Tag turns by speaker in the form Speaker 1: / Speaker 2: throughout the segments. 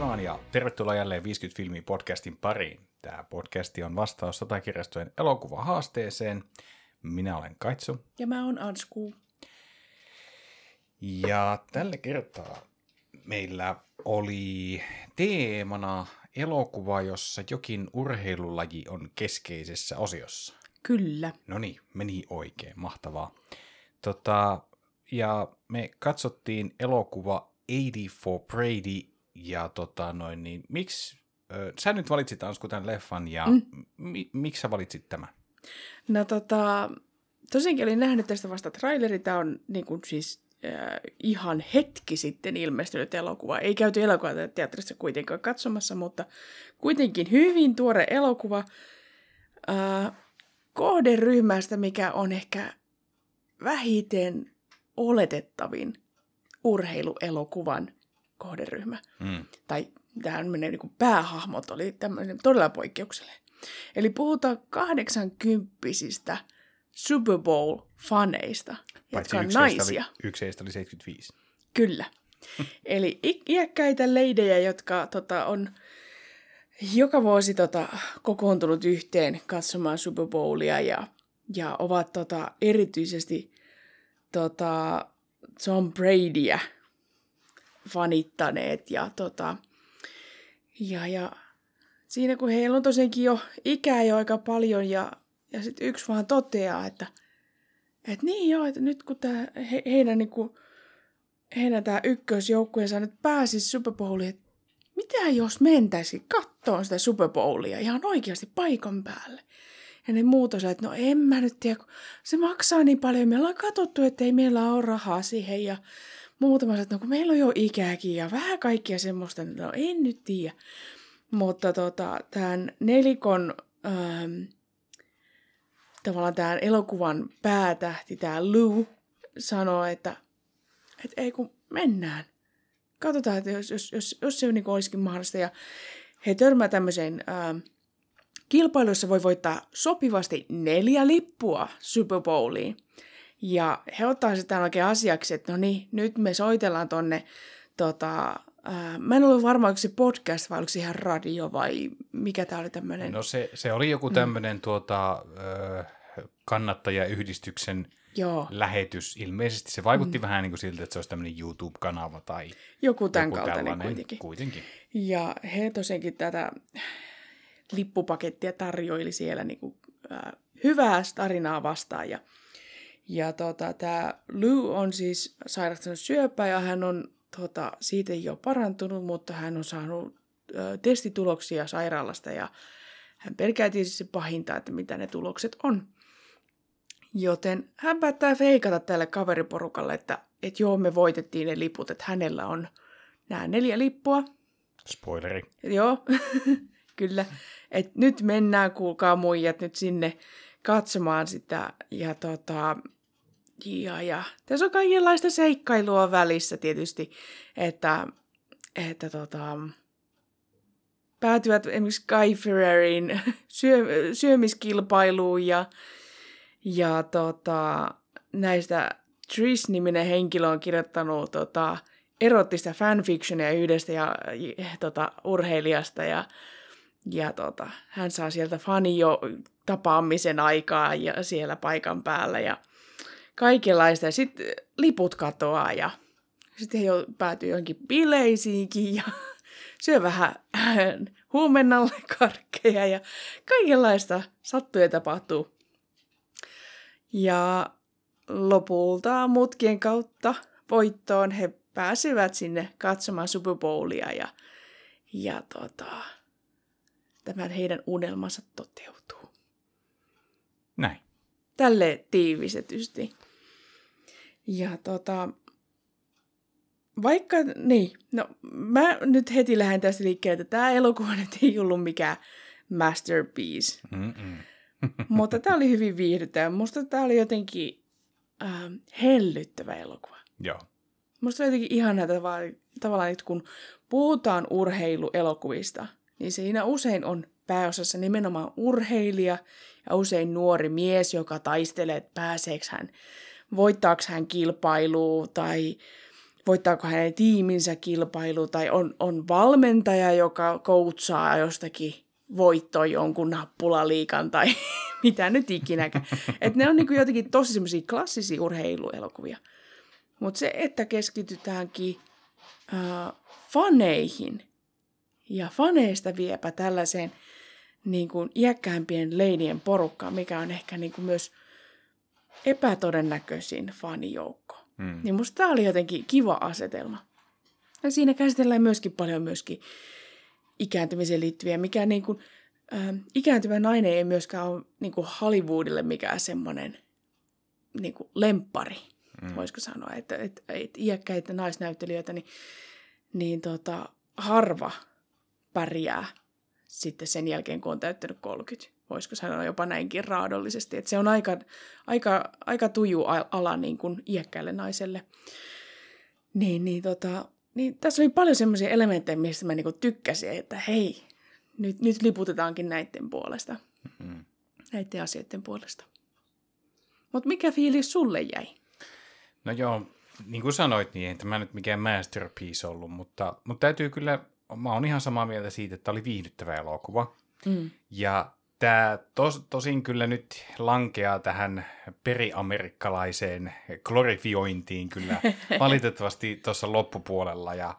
Speaker 1: Vaan ja tervetuloa jälleen 50 filmiä podcastin pariin. Tämä podcasti on vastaus sotakirjastojen elokuvahaasteeseen. Minä olen Kaitsu.
Speaker 2: Ja mä oon Ansku.
Speaker 1: Ja tällä kertaa meillä oli teemana elokuva, jossa jokin urheilulaji on keskeisessä osiossa.
Speaker 2: Kyllä.
Speaker 1: No niin, meni oikein, mahtavaa. Tota, ja me katsottiin elokuva 84 for Brady, ja tota noin, niin miksi, ö, sä nyt valitsit Ansku tämän leffan, ja mm. mi, miksi sä valitsit tämän?
Speaker 2: No tota, tosiaankin olin nähnyt tästä vasta traileri. Tämä on niin kuin siis äh, ihan hetki sitten ilmestynyt elokuva. Ei käyty elokuvateatterissa kuitenkaan katsomassa, mutta kuitenkin hyvin tuore elokuva äh, kohderyhmästä, mikä on ehkä vähiten oletettavin urheiluelokuvan kohderyhmä.
Speaker 1: Mm.
Speaker 2: Tai tähän menee niin päähahmot oli tämmöinen todella poikkeuksellinen. Eli puhutaan 80 Super Bowl-faneista, jotka on naisia.
Speaker 1: Oli, yksi heistä oli 75.
Speaker 2: Kyllä. Eli iäkkäitä leidejä, jotka tota, on joka vuosi tota, kokoontunut yhteen katsomaan Super Bowlia ja, ja ovat tota, erityisesti tota, Tom Bradyä fanittaneet. Ja, tota, ja, ja siinä kun heillä on tosiaankin jo ikää jo aika paljon ja, ja sitten yksi vaan toteaa, että et niin joo, että nyt kun tää, he, heidän, niinku, heidän tämä ykkösjoukkueensa nyt pääsisi Super Bowliin, että mitä jos mentäisiin kattoon sitä Super Bowlia ihan oikeasti paikan päälle? Ja ne muut osat, että no en mä nyt tiedä, kun se maksaa niin paljon. Me ollaan katsottu, että ei meillä ole rahaa siihen ja muutama että no kun meillä on jo ikääkin ja vähän kaikkia semmoista, niin no en nyt tiedä. Mutta tota, tämän nelikon, ähm, tavallaan tämän elokuvan päätähti, tämä Lou, sanoo, että, että ei kun mennään. Katsotaan, että jos, jos, jos, jos se niin olisikin mahdollista. Ja he törmää tämmöiseen ähm, kilpailussa voi voittaa sopivasti neljä lippua Super Bowliin. Ja he ottaa sitä oikein asiaksi, että no niin, nyt me soitellaan tonne, tota, ää, mä en ollut varma, onko se podcast vai oliko se ihan radio vai mikä tämä oli tämmöinen.
Speaker 1: No se, se oli joku tämmöinen mm. tuota, ö, kannattajayhdistyksen
Speaker 2: Joo,
Speaker 1: lähetys. Ilmeisesti se vaikutti mm. vähän niin kuin siltä, että se olisi tämmöinen YouTube-kanava tai
Speaker 2: joku tämän
Speaker 1: joku
Speaker 2: kaltainen
Speaker 1: tällainen.
Speaker 2: kuitenkin.
Speaker 1: kuitenkin.
Speaker 2: Ja he tosiaankin tätä lippupakettia tarjoili siellä niin kuin, äh, hyvää tarinaa vastaan. Ja, ja tota, tämä Lou on siis sairastunut syöpää ja hän on tota, siitä jo parantunut, mutta hän on saanut äh, testituloksia sairaalasta ja hän pelkää tietysti pahinta, että mitä ne tulokset on. Joten hän päättää feikata tälle kaveriporukalle, että, että joo, me voitettiin ne liput, että hänellä on nämä neljä lippua,
Speaker 1: Spoileri.
Speaker 2: Joo, kyllä. Et nyt mennään, kuulkaa muijat, nyt sinne katsomaan sitä. Ja tota, ja, ja. Tässä on kaikenlaista seikkailua välissä tietysti, että, että tota, päätyvät esimerkiksi Guy Ferrerin syö, syömiskilpailuun ja, ja tota, näistä Trish-niminen henkilö on kirjoittanut tota, erottista fanfictionia yhdestä ja, tota, urheilijasta ja, ja tota, hän saa sieltä fani jo tapaamisen aikaa ja siellä paikan päällä ja kaikenlaista. Ja sitten liput katoaa ja sitten he jo päätyy johonkin bileisiinkin ja syö vähän huumennalle karkkeja ja kaikenlaista sattuu ja tapahtuu. Ja lopulta mutkien kautta voittoon he pääsevät sinne katsomaan Super Bowlia ja, ja tota, tämän heidän unelmansa toteutuu.
Speaker 1: Näin.
Speaker 2: Tälle tiivistetysti. Ja tota, vaikka, niin, no mä nyt heti lähden tästä liikkeelle, että tämä elokuva nyt ei ollut mikään masterpiece.
Speaker 1: Mm-mm.
Speaker 2: Mutta tämä oli hyvin viihdyttävä. Musta tämä oli jotenkin ähm, hellyttävä elokuva.
Speaker 1: Joo.
Speaker 2: Musta on jotenkin ihanaa tavallaan, tavallaan, että kun puhutaan urheiluelokuvista, niin siinä usein on pääosassa nimenomaan urheilija ja usein nuori mies, joka taistelee, että pääseekö hän, voittaako hän kilpailua tai voittaako hänen tiiminsä kilpailu, tai on, on valmentaja, joka koutsaa jostakin voittoa jonkun nappulaliikan tai mitä nyt ikinäkään. että ne on niin jotenkin tosi semmoisia klassisia urheiluelokuvia. Mutta se, että keskitytäänkin äh, faneihin ja faneista viepä tällaiseen niin kuin iäkkäämpien leinien porukkaan, mikä on ehkä niin kuin myös epätodennäköisin fanijoukko. Hmm. Niin musta tämä oli jotenkin kiva asetelma. Ja siinä käsitellään myöskin paljon myöskin ikääntymiseen liittyviä, mikä niin kuin, äh, ikääntyvä nainen ei myöskään ole niin kuin Hollywoodille mikään semmoinen niin kuin lemppari, mm. voisiko sanoa, että, että, että iäkkäitä naisnäyttelijöitä, niin, niin tota, harva pärjää sitten sen jälkeen, kun on täyttänyt 30. Voisiko sanoa jopa näinkin raadollisesti. Että se on aika, aika, aika tuju ala niin kuin iäkkäälle naiselle. Niin, niin, tota, niin tässä oli paljon semmoisia elementtejä, mistä mä niin tykkäsin, että hei, nyt, nyt liputetaankin näiden puolesta. Mm-hmm. Näiden asioiden puolesta. Mutta mikä fiilis sulle jäi?
Speaker 1: No joo, niin kuin sanoit, niin ei tämä nyt mikään masterpiece ollut, mutta, mutta täytyy kyllä, mä oon ihan samaa mieltä siitä, että oli viihdyttävä elokuva. Mm. Ja tämä tos, tosin kyllä nyt lankeaa tähän periamerikkalaiseen glorifiointiin kyllä valitettavasti tuossa loppupuolella ja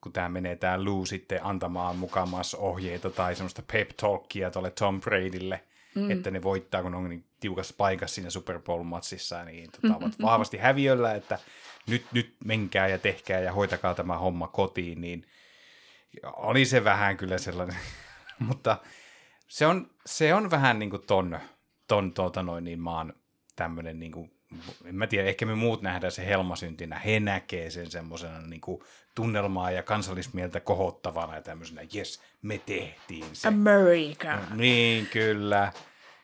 Speaker 1: kun tämä menee tämä Lou sitten antamaan mukamassa ohjeita tai semmoista pep talkia tuolle Tom Bradylle, mm. että ne voittaa, kun on niin tiukassa paikassa siinä Super Bowl-matsissa, niin tota, ovat vahvasti häviöllä, että nyt, nyt menkää ja tehkää ja hoitakaa tämä homma kotiin, niin oli se vähän kyllä sellainen, mutta se on, se on vähän niin kuin ton, ton tuota noin, niin maan tämmöinen, niin kuin, en mä tiedä, ehkä me muut nähdään se helmasyntinä, he näkee sen semmoisena niin kuin tunnelmaa ja kansallismieltä kohottavana ja tämmöisenä, yes, me tehtiin se.
Speaker 2: America.
Speaker 1: Niin, kyllä,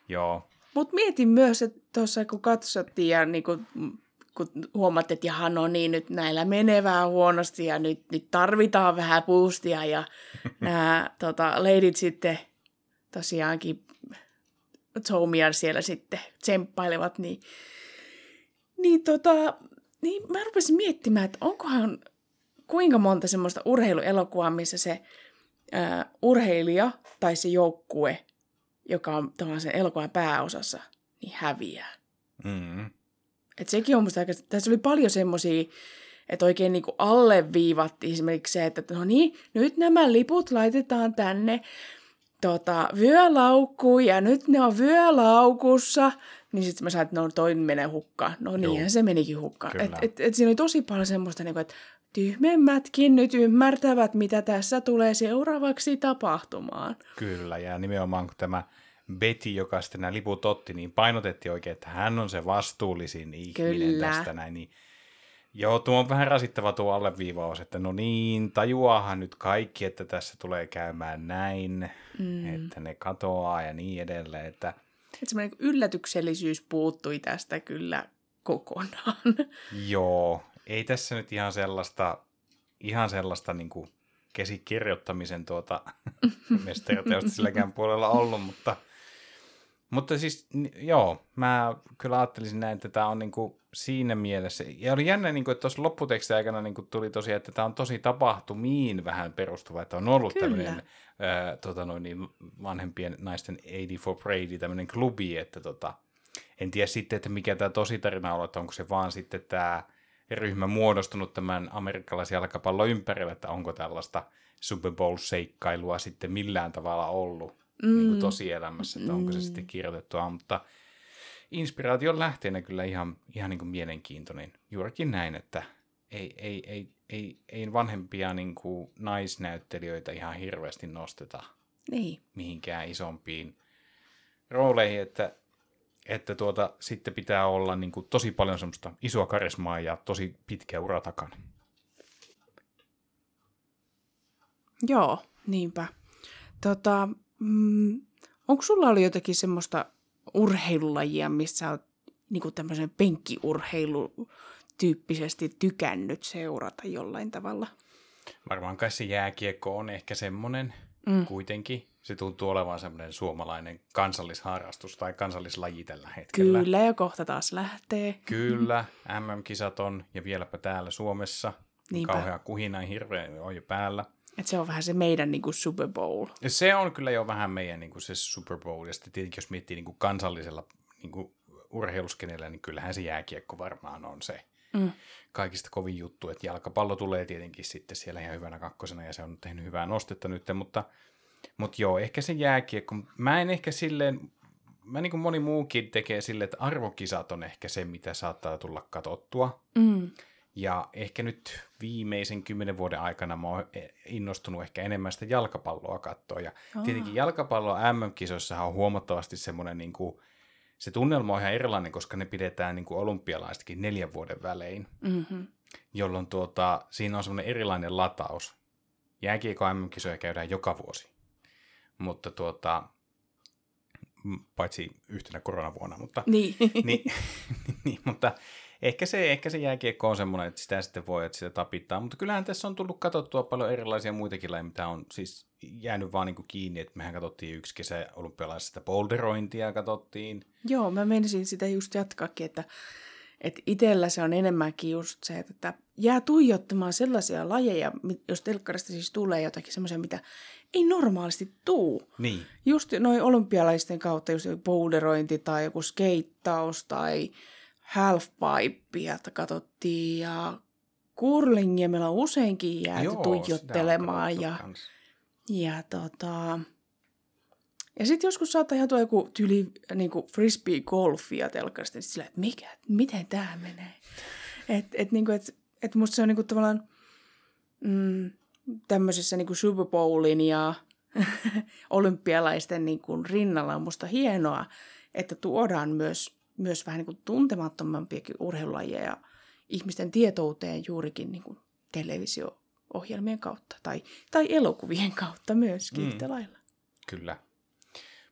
Speaker 1: joo.
Speaker 2: Mutta mietin myös, että tuossa kun katsottiin ja niin kun, kun huomaat, että jaha, no niin, nyt näillä menee vähän huonosti ja nyt, nyt tarvitaan vähän boostia ja nämä tota, leidit sitten tosiaankin Tomia siellä sitten tsemppailevat, niin, niin, tota, niin mä rupesin miettimään, että onkohan kuinka monta semmoista urheiluelokuvaa, missä se ää, urheilija tai se joukkue, joka on tavallaan sen elokuvan pääosassa, niin häviää. Mm-hmm. Et sekin on musta aika, tässä oli paljon semmoisia, että oikein niinku alleviivattiin esimerkiksi se, että no niin, nyt nämä liput laitetaan tänne tota, vyölaukkuun ja nyt ne on vyölaukussa, niin sitten mä sanoin, että no toi menee hukkaan. No niinhän se menikin hukkaan. Et, et, et siinä oli tosi paljon semmoista, niinku, että tyhmemmätkin nyt ymmärtävät, mitä tässä tulee seuraavaksi tapahtumaan.
Speaker 1: Kyllä, ja nimenomaan kun tämä Betty, joka sitten nämä liput otti, niin painotettiin oikein, että hän on se vastuullisin ihminen Kyllä. tästä näin. Niin Joo, tuo on vähän rasittava tuo alleviivaus, että no niin, tajuahan nyt kaikki, että tässä tulee käymään näin, mm. että ne katoaa ja niin edelleen. Että...
Speaker 2: Että semmoinen yllätyksellisyys puuttui tästä kyllä kokonaan.
Speaker 1: Joo, ei tässä nyt ihan sellaista, ihan sellaista niin kuin käsikirjoittamisen tuota mestariteosta silläkään puolella ollut, mutta, mutta siis joo, mä kyllä ajattelisin näin, että tämä on niin kuin siinä mielessä, ja oli jännä, niin kuin, että tuossa lopputekstin aikana niin kuin tuli tosiaan, että tämä on tosi tapahtumiin vähän perustuva, että on ollut tämmöinen tota noin, niin vanhempien naisten 84 Brady, tämmöinen klubi, että tota, en tiedä sitten, että mikä tämä tosi tarina on, että onko se vaan sitten tämä ryhmä muodostunut tämän amerikkalaisen jalkapallon ympärille, että onko tällaista Super Bowl-seikkailua sitten millään tavalla ollut mm. niin kuin tosielämässä, että onko se mm. sitten kirjoitettua, mutta inspiraation lähteenä kyllä ihan, ihan niin kuin mielenkiintoinen. Juurikin näin, että ei, ei, ei, ei, ei vanhempia niin kuin naisnäyttelijöitä ihan hirveästi nosteta
Speaker 2: niin.
Speaker 1: mihinkään isompiin rooleihin, että, että tuota, sitten pitää olla niin kuin tosi paljon semmoista isoa karismaa ja tosi pitkä ura takana.
Speaker 2: Joo, niinpä. Tota, mm, onko sulla ollut jotakin semmoista urheilulajia, missä olet niin tämmöisen penkkiurheilu tyyppisesti tykännyt seurata jollain tavalla?
Speaker 1: Varmaan kai se jääkiekko on ehkä semmoinen mm. kuitenkin. Se tuntuu olevan semmoinen suomalainen kansallisharrastus tai kansallislaji tällä hetkellä.
Speaker 2: Kyllä, ja kohta taas lähtee.
Speaker 1: Kyllä, MM-kisat on, ja vieläpä täällä Suomessa.
Speaker 2: Niinpä.
Speaker 1: kauhea kuhina ja hirveä on jo päällä.
Speaker 2: Et se on vähän se meidän niin kuin Super Bowl.
Speaker 1: Ja se on kyllä jo vähän meidän niin kuin se Super Bowl, ja sitten tietenkin jos miettii niin kuin kansallisella niin kuin urheiluskenellä, niin kyllähän se jääkiekko varmaan on se
Speaker 2: Mm.
Speaker 1: kaikista kovin juttu, että jalkapallo tulee tietenkin sitten siellä ihan hyvänä kakkosena, ja se on tehnyt hyvää nostetta nyt, mutta, mutta joo, ehkä se jääkiekko, mä en ehkä silleen, mä niin kuin moni muukin tekee silleen, että arvokisat on ehkä se, mitä saattaa tulla katsottua,
Speaker 2: Mm.
Speaker 1: Ja ehkä nyt viimeisen kymmenen vuoden aikana mä oon innostunut ehkä enemmän sitä jalkapalloa katsoa. Ja
Speaker 2: Aa.
Speaker 1: tietenkin jalkapallo MM-kisoissa on huomattavasti semmoinen, niin kuin, se tunnelma on ihan erilainen, koska ne pidetään niin kuin olympialaistakin neljän vuoden välein,
Speaker 2: Mm-hmm.
Speaker 1: jolloin tuota, siinä on semmoinen erilainen lataus. Jääkiekko MM-kisoja käydään joka vuosi, mutta tuota, paitsi yhtenä koronavuonna, mutta
Speaker 2: Niin.
Speaker 1: niin, niin, mutta ehkä se, ehkä se jääkiekko on semmoinen, että sitä sitten voi, että sitä tapittaa. Mutta kyllähän tässä on tullut katsottua paljon erilaisia muitakin lajeja, mitä on siis jäänyt vaan niin kuin kiinni. Että mehän katsottiin yksi kesä olympialaisesta boulderointia katsottiin.
Speaker 2: Joo, mä menisin sitä just jatkaakin, että, että itsellä se on enemmänkin just se, että jää tuijottamaan sellaisia lajeja, jos telkkarista siis tulee jotakin semmoisia, mitä ei normaalisti tuu.
Speaker 1: Niin,
Speaker 2: Just noin olympialaisten kautta, just joku boulderointi tai joku skeittaus tai halfpipea katsottiin ja curlingia meillä on useinkin jääty
Speaker 1: Joo,
Speaker 2: tuijottelemaan ja,
Speaker 1: kans.
Speaker 2: ja tota... Ja sitten joskus saattaa ihan joku tyli niin frisbee golfia telkkarista, niin sillä, että mikä, miten tämä menee. Että et, niin et, et musta se on niin kuin tavallaan mm, tämmöisessä niin kuin Super Bowlin ja olympialaisten niin kuin rinnalla on musta hienoa, että tuodaan myös, myös vähän niin kuin tuntemattomampiakin urheilulajeja ihmisten tietouteen juurikin niin kuin televisio-ohjelmien kautta tai, tai elokuvien kautta myöskin
Speaker 1: Mm.
Speaker 2: yhtä lailla.
Speaker 1: Kyllä.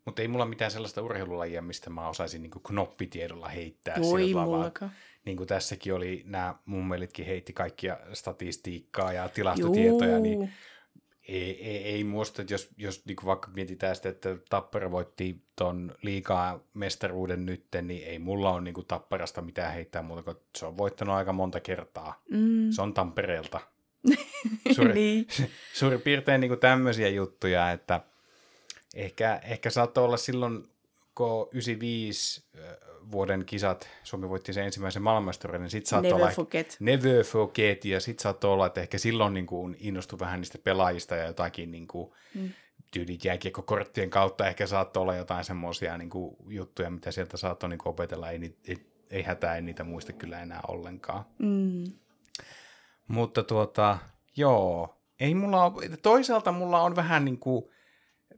Speaker 1: Mutta ei mulla mitään sellaista urheilulajia, mistä mä osaisin niin knoppitiedolla heittää.
Speaker 2: Voi mullakaan.
Speaker 1: niin kuin tässäkin oli, nämä mummelitkin heitti kaikkia statistiikkaa ja tilastotietoja,
Speaker 2: Juu.
Speaker 1: niin ei, ei, ei muista, että jos, jos niin vaikka mietitään sitä, että Tappara voitti ton liikaa mestaruuden nytten, niin ei mulla ole niin kuin Tapparasta mitään heittää muuta, kuin se on voittanut aika monta kertaa.
Speaker 2: Mm.
Speaker 1: Se on Tampereelta. Suuri,
Speaker 2: niin.
Speaker 1: suurin piirtein niin tämmöisiä juttuja, että ehkä, ehkä saattoi olla silloin, kun 95 äh, vuoden kisat, Suomi voitti sen ensimmäisen maailmanmestaruuden, niin sitten saattoi olla
Speaker 2: forget.
Speaker 1: Never forget, ja sitten saattoi olla, että ehkä silloin niin kuin innostui vähän niistä pelaajista ja jotakin niin kuin,
Speaker 2: Mm.
Speaker 1: tyylit jääkiekkokorttien kautta ehkä saattoi olla jotain semmoisia niin kuin, juttuja, mitä sieltä saattoi niin kuin, opetella. Ei, ei, ei hätää, ei niitä muista kyllä enää ollenkaan.
Speaker 2: Mm.
Speaker 1: Mutta tuota, joo, ei mulla ole, toisaalta mulla on vähän niin kuin,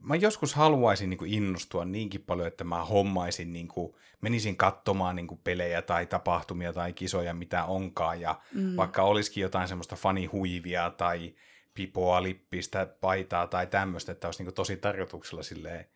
Speaker 1: mä joskus haluaisin niin kuin innostua niinkin paljon, että mä hommaisin, niin kuin, menisin katsomaan niin kuin pelejä tai tapahtumia tai kisoja, mitä onkaan, ja mm. vaikka olisikin jotain semmoista fanihuivia tai pipoa, lippistä, paitaa tai tämmöistä, että olisi niin kuin tosi tarkoituksella silleen,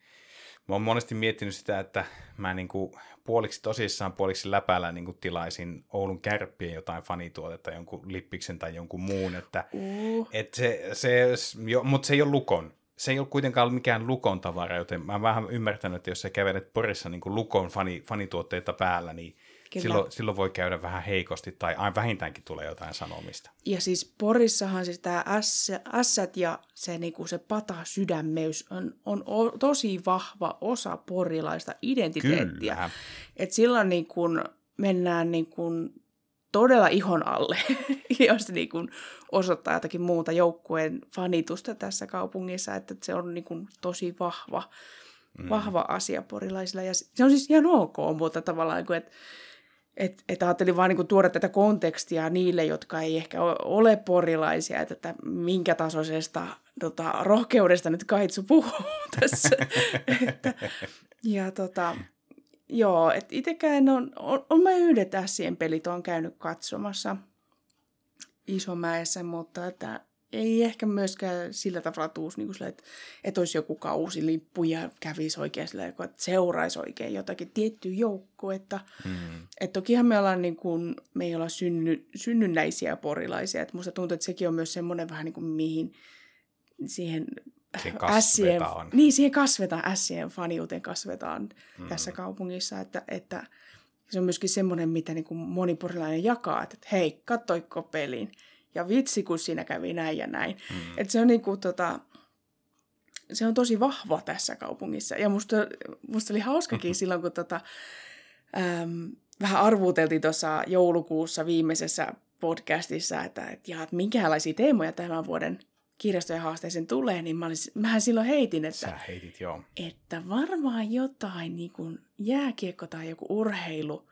Speaker 1: Mä oon monesti miettinyt sitä, että mä niin kuin puoliksi tosissaan, puoliksi läpällä niin kuin tilaisin Oulun kärppien jotain fanituotetta, jonkun lippiksen tai jonkun muun, että
Speaker 2: Uh.
Speaker 1: et se, se, jo, mutta se ei ole lukon. Se ei ole kuitenkaan mikään lukon tavara, joten mä vähän ymmärtänyt, että jos sä kävelet Porissa niin kuin lukon fani, fanituotteita päällä, niin
Speaker 2: Kyllä.
Speaker 1: silloin, silloin voi käydä vähän heikosti tai vähintäänkin tulee jotain sanomista.
Speaker 2: Ja siis Porissahan siis tämä ässät ja se, niinku, se pata sydämeys on, on o, tosi vahva osa porilaista identiteettiä.
Speaker 1: Kyllä.
Speaker 2: Et silloin niin kun mennään niin kun todella ihon alle, jos niin kun osoittaa jotakin muuta joukkueen fanitusta tässä kaupungissa, että se on niin kun tosi vahva, mm. vahva asia porilaisilla. Ja se on siis ihan ok, mutta tavallaan, kun, että et, et ajattelin vaan niin tuoda tätä kontekstia niille, jotka ei ehkä ole porilaisia, että, että minkä tasoisesta tota, rohkeudesta nyt Kaitsu puhuu tässä. että, ja tota, joo, että itsekään on, on, on mä yhdet ässien pelit on käynyt katsomassa Isomäessä, mutta että ei ehkä myöskään sillä tavalla tuus, niin sillä, että, että olisi joku kausilippu ja kävisi oikein sillä, että seuraisi oikein jotakin tiettyä joukkuetta.
Speaker 1: Mm.
Speaker 2: Et tokihan me ollaan, niin kuin, me ei olla synny, synnynnäisiä porilaisia. Et musta tuntuu, että sekin on myös semmoinen vähän niin kuin mihin siihen
Speaker 1: Siihen kasvetaan.
Speaker 2: niin, siihen kasvetaan, ässien faniuteen kasvetaan
Speaker 1: Mm.
Speaker 2: tässä kaupungissa, että, että se on myöskin semmoinen, mitä niin kuin moni porilainen jakaa, että hei, kattoiko pelin? Ja vitsi, kun siinä kävi näin ja näin. Mm. Et se on niinku tota, se on tosi vahva tässä kaupungissa. Ja musta, musta oli hauskakin silloin, kun tota, äm, vähän arvuuteltiin tuossa joulukuussa viimeisessä podcastissa, että, että, ja, että minkälaisia teemoja tämän vuoden kirjastojen haasteeseen tulee, niin mä olisin, mähän silloin heitin, että,
Speaker 1: Sä heitit, joo.
Speaker 2: että varmaan jotain niin kuin jääkiekko tai joku urheilu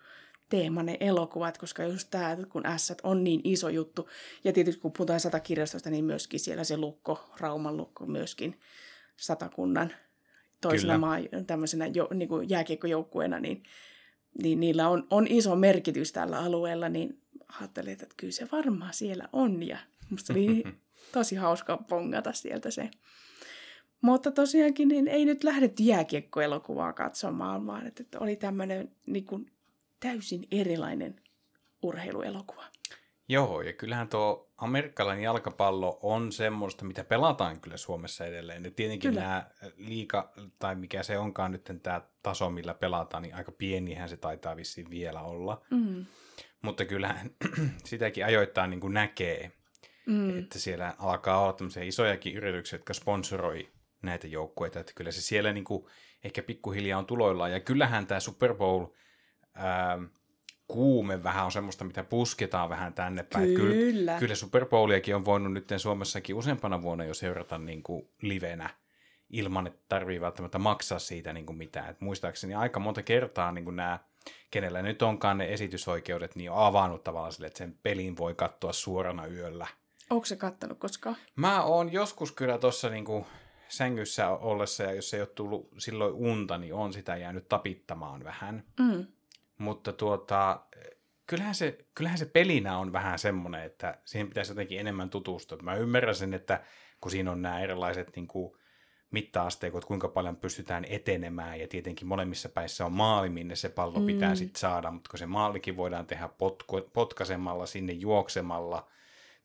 Speaker 2: teemainen elokuvat, koska just tämä, kun S on niin iso juttu, ja tietysti kun puhutaan satakirjastosta, niin myöskin siellä se lukko, Rauman lukko myöskin satakunnan toisena maa, tämmöisenä jo, niin kuin jääkiekkojoukkueena, niin, niin niillä on, on iso merkitys tällä alueella, niin ajattelin, että kyllä se varmaan siellä on, ja musta oli tosi hauska pongata sieltä se. Mutta tosiaankin niin ei nyt lähdetty jääkiekkoelokuvaa katsomaan, vaan että, että oli tämmöinen niin kuin, täysin erilainen urheiluelokuva.
Speaker 1: Joo, ja kyllähän tuo amerikkalainen jalkapallo on semmoista, mitä pelataan kyllä Suomessa edelleen. Ja tietenkin kyllä. nämä liika, tai mikä se onkaan nyt tämä taso, millä pelataan, niin aika pienihän se taitaa vissiin vielä olla. Mm. Mutta kyllähän sitäkin ajoittain niin kuin näkee, mm. että siellä alkaa olla tämmöisiä isojakin yrityksiä, jotka sponsoroi näitä joukkueita. Että kyllä se siellä niin kuin ehkä pikkuhiljaa on tuloillaan. Ja kyllähän tämä Super Bowl... Ää, kuume vähän on semmoista, mitä pusketaan vähän tänne päin.
Speaker 2: Kyllä.
Speaker 1: Kyllä, kyllä Super Bowliakin on voinut nyt Suomessakin useampana vuonna jo seurata niin kuin livenä ilman, että tarvii välttämättä maksaa siitä niin kuin mitään. Et muistaakseni aika monta kertaa niin kuin nämä, kenellä nyt onkaan ne esitysoikeudet, niin on avannut tavallaan sille, että sen pelin voi katsoa suorana yöllä.
Speaker 2: Onko se kattanut koskaan?
Speaker 1: Mä oon joskus kyllä tuossa niin kuin sängyssä ollessa, ja jos ei ole tullut silloin unta, niin on sitä jäänyt tapittamaan vähän. Mm. Mutta tuota, kyllähän se, kyllähän se pelinä on vähän semmoinen, että siihen pitäisi jotenkin enemmän tutustua. Mä ymmärrän sen, että kun siinä on nämä erilaiset niin kuin, mitta-asteikot, kuinka paljon pystytään etenemään, ja tietenkin molemmissa päissä on maali, minne se pallo mm. pitää sitten saada, mutta kun se maalikin voidaan tehdä potku, potkasemalla sinne juoksemalla,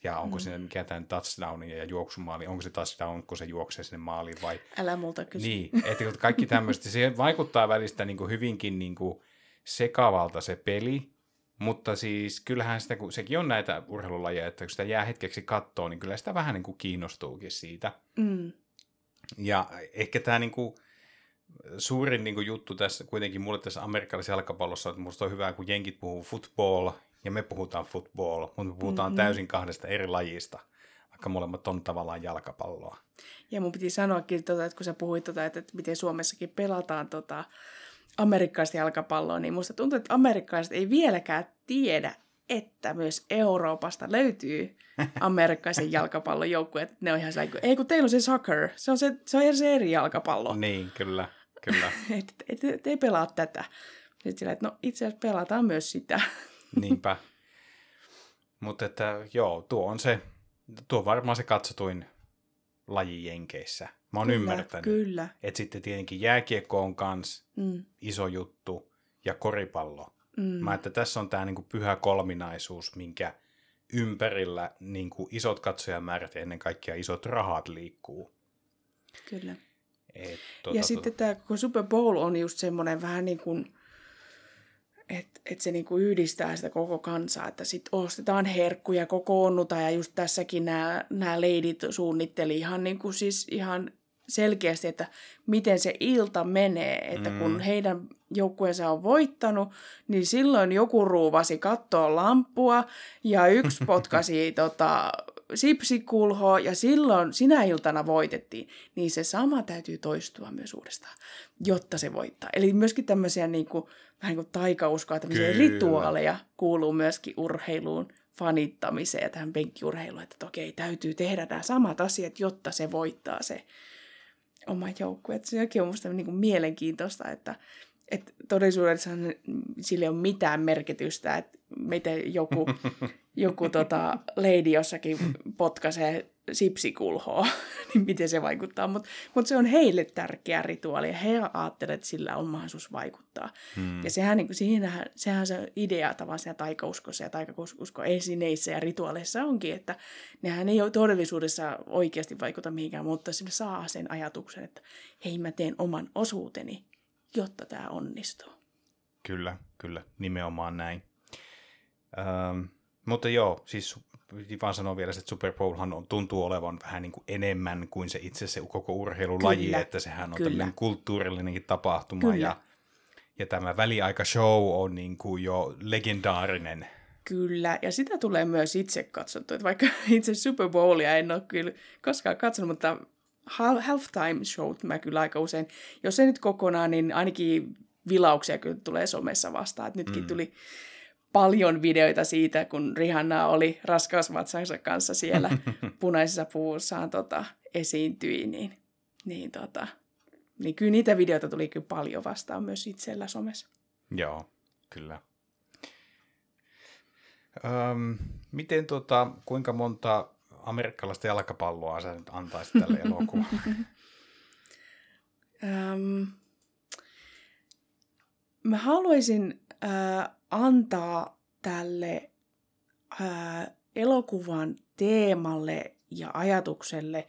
Speaker 1: ja onko mm. siinä mikä tämän touchdownin ja juoksumaali, onko se touchdown, kun se juoksee sinne maaliin vai...
Speaker 2: Älä multa kysy.
Speaker 1: Niin, että kaikki tämmöistä, se vaikuttaa välistä niin kuin hyvinkin niin kuin, sekavalta se peli, mutta siis kyllähän sitä, kun sekin on näitä urheilulajeja, että kun sitä jää hetkeksi kattoon, niin kyllä sitä vähän niin kuin kiinnostuukin siitä. Mm. Ja ehkä tämä niin kuin, suurin niin kuin juttu tässä kuitenkin mulle tässä amerikkalaisessa jalkapallossa, että musta on hyvä, kun jenkit puhuu football ja me puhutaan football, mutta me puhutaan mm-hmm. täysin kahdesta eri lajista, vaikka molemmat on tavallaan jalkapalloa.
Speaker 2: Ja mun piti sanoakin, tota, että kun sä puhuit, tota, että, että miten Suomessakin pelataan tota, amerikkalaista jalkapalloa, niin musta tuntuu, että amerikkalaiset ei vieläkään tiedä, että myös Euroopasta löytyy amerikkalaisen jalkapallon joukkueet. Ne on ihan sellainen, ei kun teillä on se soccer, se on, se, se on se eri jalkapallo.
Speaker 1: Niin, kyllä, kyllä.
Speaker 2: et, et, et, ei pelaa tätä. Sitten sillä, että no itse asiassa pelataan myös sitä.
Speaker 1: Niinpä. Mutta että joo, tuo on se, tuo on varmaan se katsotuin laji Jenkeissä. Mä oon kyllä, ymmärtänyt.
Speaker 2: Kyllä.
Speaker 1: Että sitten tietenkin jääkiekko on kans mm. iso juttu ja koripallo. Mm. Mä että tässä on tämä niinku pyhä kolminaisuus, minkä ympärillä niinku isot katsojamäärät ja ennen kaikkea isot rahat liikkuu.
Speaker 2: Kyllä. Et, tuota, ja sitten tämä koko Super Bowl on just semmoinen vähän niin kuin että et se niinku yhdistää sitä koko kansaa, että sitten ostetaan herkkuja, kokoonnutaan ja just tässäkin nämä leidit suunnitteli ihan, niinku siis ihan selkeästi, että miten se ilta menee, että mm. kun heidän joukkueensa on voittanut, niin silloin joku ruuvasi kattoa lampua ja yksi potkasi tota, sipsikulhoa ja silloin sinä iltana voitettiin, niin se sama täytyy toistua myös uudestaan, jotta se voittaa. Eli myöskin tämmöisiä niin kuin, vähän niin kuin taikauskoa, tämmöisiä Kyllä. rituaaleja kuuluu myöskin urheiluun, fanittamiseen ja tähän penkkiurheiluun, että okei, täytyy tehdä nämä samat asiat, jotta se voittaa se oma joukkue. Sekin on minusta niin kuin mielenkiintoista, että, että todellisuudessa sille ei ole mitään merkitystä, että miten joku, joku tota, lady jossakin potkaisee sipsikulhoa, niin miten se vaikuttaa. Mutta mut se on heille tärkeä rituaali ja he ajattelevat, että sillä on mahdollisuus vaikuttaa. Hmm. Ja sehän, niin kuin, siinähän, sehän se idea tavallaan siinä taikauskossa ja taikausko esineissä ja rituaaleissa onkin, että nehän ei ole todellisuudessa oikeasti vaikuta mihinkään, mutta sinne saa sen ajatuksen, että hei mä teen oman osuuteni, jotta tämä onnistuu.
Speaker 1: Kyllä, kyllä, nimenomaan näin. Ähm, mutta joo, siis vaan sanon vielä, että Super Bowlhan on, tuntuu olevan vähän niin kuin enemmän kuin se itse se koko urheilulaji,
Speaker 2: Kyllä.
Speaker 1: että sehän on
Speaker 2: Kyllä.
Speaker 1: tämmöinen kulttuurillinenkin tapahtuma.
Speaker 2: Kyllä.
Speaker 1: Ja, ja tämä väliaikashow on niin kuin jo legendaarinen.
Speaker 2: Kyllä, ja sitä tulee myös itse katsottu, että vaikka itse Super Bowlia en ole kyllä koskaan katsonut, mutta halftime showt mä kyllä aika usein, jos ei nyt kokonaan, niin ainakin vilauksia kyllä tulee somessa vastaan, että nytkin mm. tuli paljon videoita siitä, kun Rihanna oli raskausvatsansa kanssa siellä punaisessa puvussaan tota, esiintyi, niin, niin, tota, niin kyllä niitä videoita tuli kyllä paljon vastaan myös itsellä somessa.
Speaker 1: Joo, kyllä. Öm, miten tota, kuinka monta amerikkalaista jalkapalloa sä nyt antaisit tälle elokuvalle?
Speaker 2: Öm, mä haluaisin äh, antaa tälle äh, elokuvan teemalle ja ajatukselle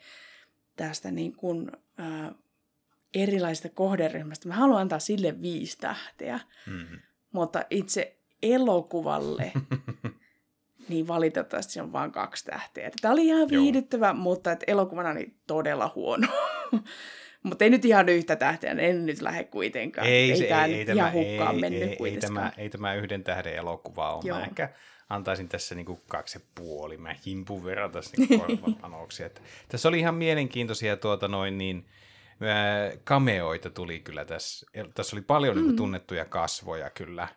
Speaker 2: tästä niin kuin, äh, erilaisesta kohderyhmästä. Mä haluan antaa sille viisi tähteä,
Speaker 1: mm.
Speaker 2: mutta itse elokuvalle niin valitettavasti se on vain kaksi tähteä. Tämä oli ihan
Speaker 1: Joo.
Speaker 2: viihdyttävä, mutta et elokuvana oli todella huono. mutta ei nyt ihan yhtä tähteä, en nyt lähde kuitenkaan.
Speaker 1: Ei, se,
Speaker 2: tämä
Speaker 1: ei, ei, tämä,
Speaker 2: ihan hukkaan
Speaker 1: ei,
Speaker 2: mennyt
Speaker 1: ei, ei, tämä, ei tämä yhden tähden elokuva ole.
Speaker 2: Joo.
Speaker 1: Mä ehkä antaisin tässä niinku kaksi ja puoli. Mä himpun verran tässä niinku korvapanoksia. Että Tässä oli ihan mielenkiintoisia tuota noin niin, ää, cameoita tuli kyllä tässä. Tässä oli paljon mm. niinku tunnettuja kasvoja kyllä.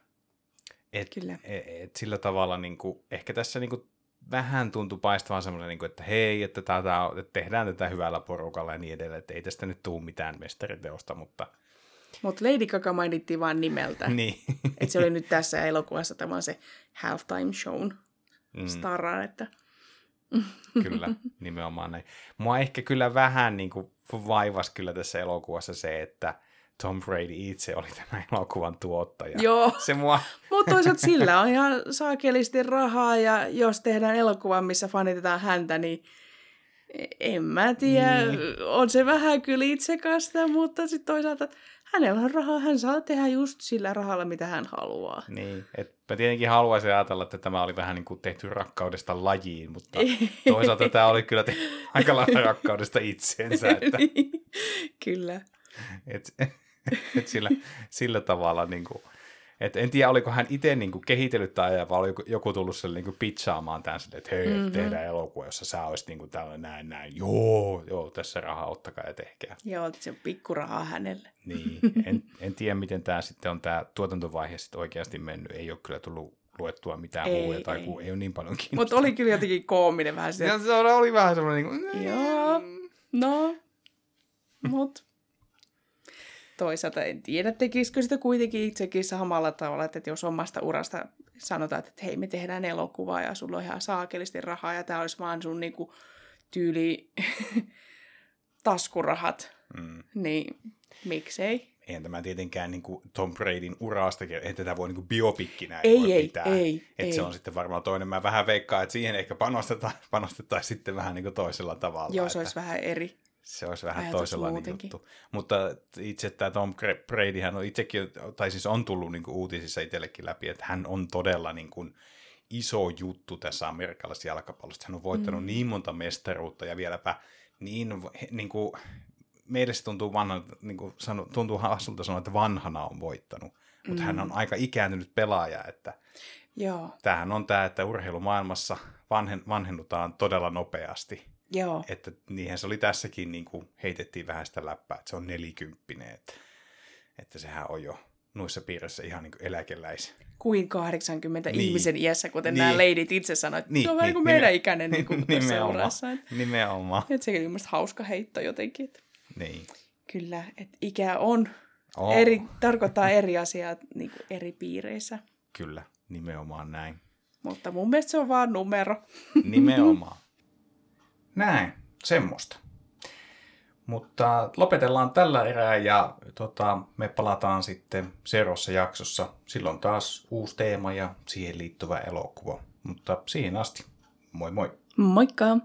Speaker 1: Et,
Speaker 2: Kyllä.
Speaker 1: Et, et sillä tavalla niinku, ehkä tässä niinku vähän tuntui paistavan semmoinen, niinku, että hei, että, tätä, että tehdään tätä hyvällä porukalla ja niin edelleen, että ei tästä nyt tule mitään mestariteosta, mutta
Speaker 2: Mutta Lady Gaga mainittiin vain nimeltä.
Speaker 1: niin.
Speaker 2: että se oli nyt tässä elokuvassa tämä se halftime shown
Speaker 1: Mm.
Speaker 2: starra, että
Speaker 1: Kyllä, nimenomaan näin. Mua ehkä kyllä vähän niin kuin vaivasi kyllä tässä elokuvassa se, että Tom Brady itse oli tämän elokuvan tuottaja.
Speaker 2: joo.
Speaker 1: Se mua,
Speaker 2: Mutta toisaalta sillä on ihan saakelisti rahaa ja jos tehdään elokuva, missä fanitetaan häntä, niin en mä tiedä,
Speaker 1: Niin.
Speaker 2: on se vähän kyllä itsekasta, mutta sitten toisaalta hänellä on rahaa, hän saa tehdä just sillä rahalla, mitä hän haluaa.
Speaker 1: niin, et mä tietenkin haluaisin ajatella, että tämä oli vähän niin kuin tehty rakkaudesta lajiin, mutta toisaalta tämä oli kyllä tehty aika lailla rakkaudesta itseensä, että
Speaker 2: kyllä.
Speaker 1: et, et sillä, sillä tavalla niin kuin, et en tiedä, oliko hän itse niin kuin kehitellyt tai vai oliko joku tullut sille niin kuin pitchaamaan tämän sille, että hei, mm-hmm. tehdään elokuva, jossa sä olisit niin kuin tällainen näin, näin, joo, joo, tässä rahaa, ottakaa ja tehkää.
Speaker 2: Joo, se on pikkurahaa hänelle.
Speaker 1: Niin, en, en tiedä, miten tämä sitten on tämä tuotantovaihe sitten oikeasti mennyt. Ei ole kyllä tullut luettua mitään
Speaker 2: Ei,
Speaker 1: huuja tai
Speaker 2: ei.
Speaker 1: kun ei ole niin paljon kiinnostunut.
Speaker 2: Mutta oli kyllä jotenkin koominen vähän sitä,
Speaker 1: Ja se oli vähän semmoinen niin kuin,
Speaker 2: Joo, no, mut toisaalta en tiedä, tekisikö sitä kuitenkin itsekin samalla tavalla, että jos omasta urasta sanotaan, että hei, me tehdään elokuvaa ja sulla on ihan saakelisti rahaa ja tämä olisi vaan sun niinku tyyli taskurahat,
Speaker 1: Mm.
Speaker 2: niin miksei?
Speaker 1: Eihän tämä tietenkään niin kuin Tom Bradyn urasta, ei tätä voi niin kuin biopikkinä
Speaker 2: Ei,
Speaker 1: voi
Speaker 2: ei,
Speaker 1: pitää.
Speaker 2: ei,
Speaker 1: että se
Speaker 2: ei.
Speaker 1: on sitten varmaan toinen. Mä vähän veikkaan, että siihen ehkä panostetaan, panostettaisiin sitten vähän niin kuin toisella tavalla.
Speaker 2: Joo,
Speaker 1: että
Speaker 2: se olisi vähän eri.
Speaker 1: Se olisi vähän
Speaker 2: ajatus
Speaker 1: toisenlainen
Speaker 2: muutenkin.
Speaker 1: juttu. Mutta itse tämä Tom Bradyhän on itsekin, tai siis on tullut niin kuin uutisissa itsellekin läpi, että hän on todella niin kuin iso juttu tässä amerikkalaisessa jalkapallossa. Hän on voittanut mm. niin monta mestaruutta ja vieläpä niin, niin kuin, meille se tuntuu, vanha, niin kuin sano, tuntuu hassulta sanoa, että vanhana on voittanut. Mutta mm. hän on aika ikääntynyt pelaaja, että
Speaker 2: Joo,
Speaker 1: tämähän on tämä, että urheilumaailmassa vanhen, vanhennutaan todella nopeasti.
Speaker 2: Joo.
Speaker 1: Että niinhän se oli tässäkin, niin kuin heitettiin vähän sitä läppää, että se on nelikymppinen, että, että sehän on jo noissa piirissä ihan niin kuin eläkeläis.
Speaker 2: Kuin 80
Speaker 1: Niin.
Speaker 2: ihmisen iässä, kuten
Speaker 1: Niin.
Speaker 2: nämä leidit itse sanoivat.
Speaker 1: Niin,
Speaker 2: se on vähän
Speaker 1: niin,
Speaker 2: kuin meidän
Speaker 1: nimen-
Speaker 2: ikäinen niin kuin
Speaker 1: nimenomaan,
Speaker 2: urassa. Että
Speaker 1: nimenomaan.
Speaker 2: et sekin oli mielestäni hauska heitto jotenkin. Että
Speaker 1: Niin.
Speaker 2: kyllä, että ikä on
Speaker 1: Oh,
Speaker 2: eri, tarkoittaa eri asiaa niin kuin eri piireissä.
Speaker 1: Kyllä, nimenomaan näin.
Speaker 2: Mutta mun mielestä se on vaan numero.
Speaker 1: Nimenomaan. Näin, semmoista. Mutta lopetellaan tällä erää ja tota, me palataan sitten seuraavassa jaksossa. Silloin taas uusi teema ja siihen liittyvä elokuva. Mutta siihen asti, moi moi!
Speaker 2: Moikka!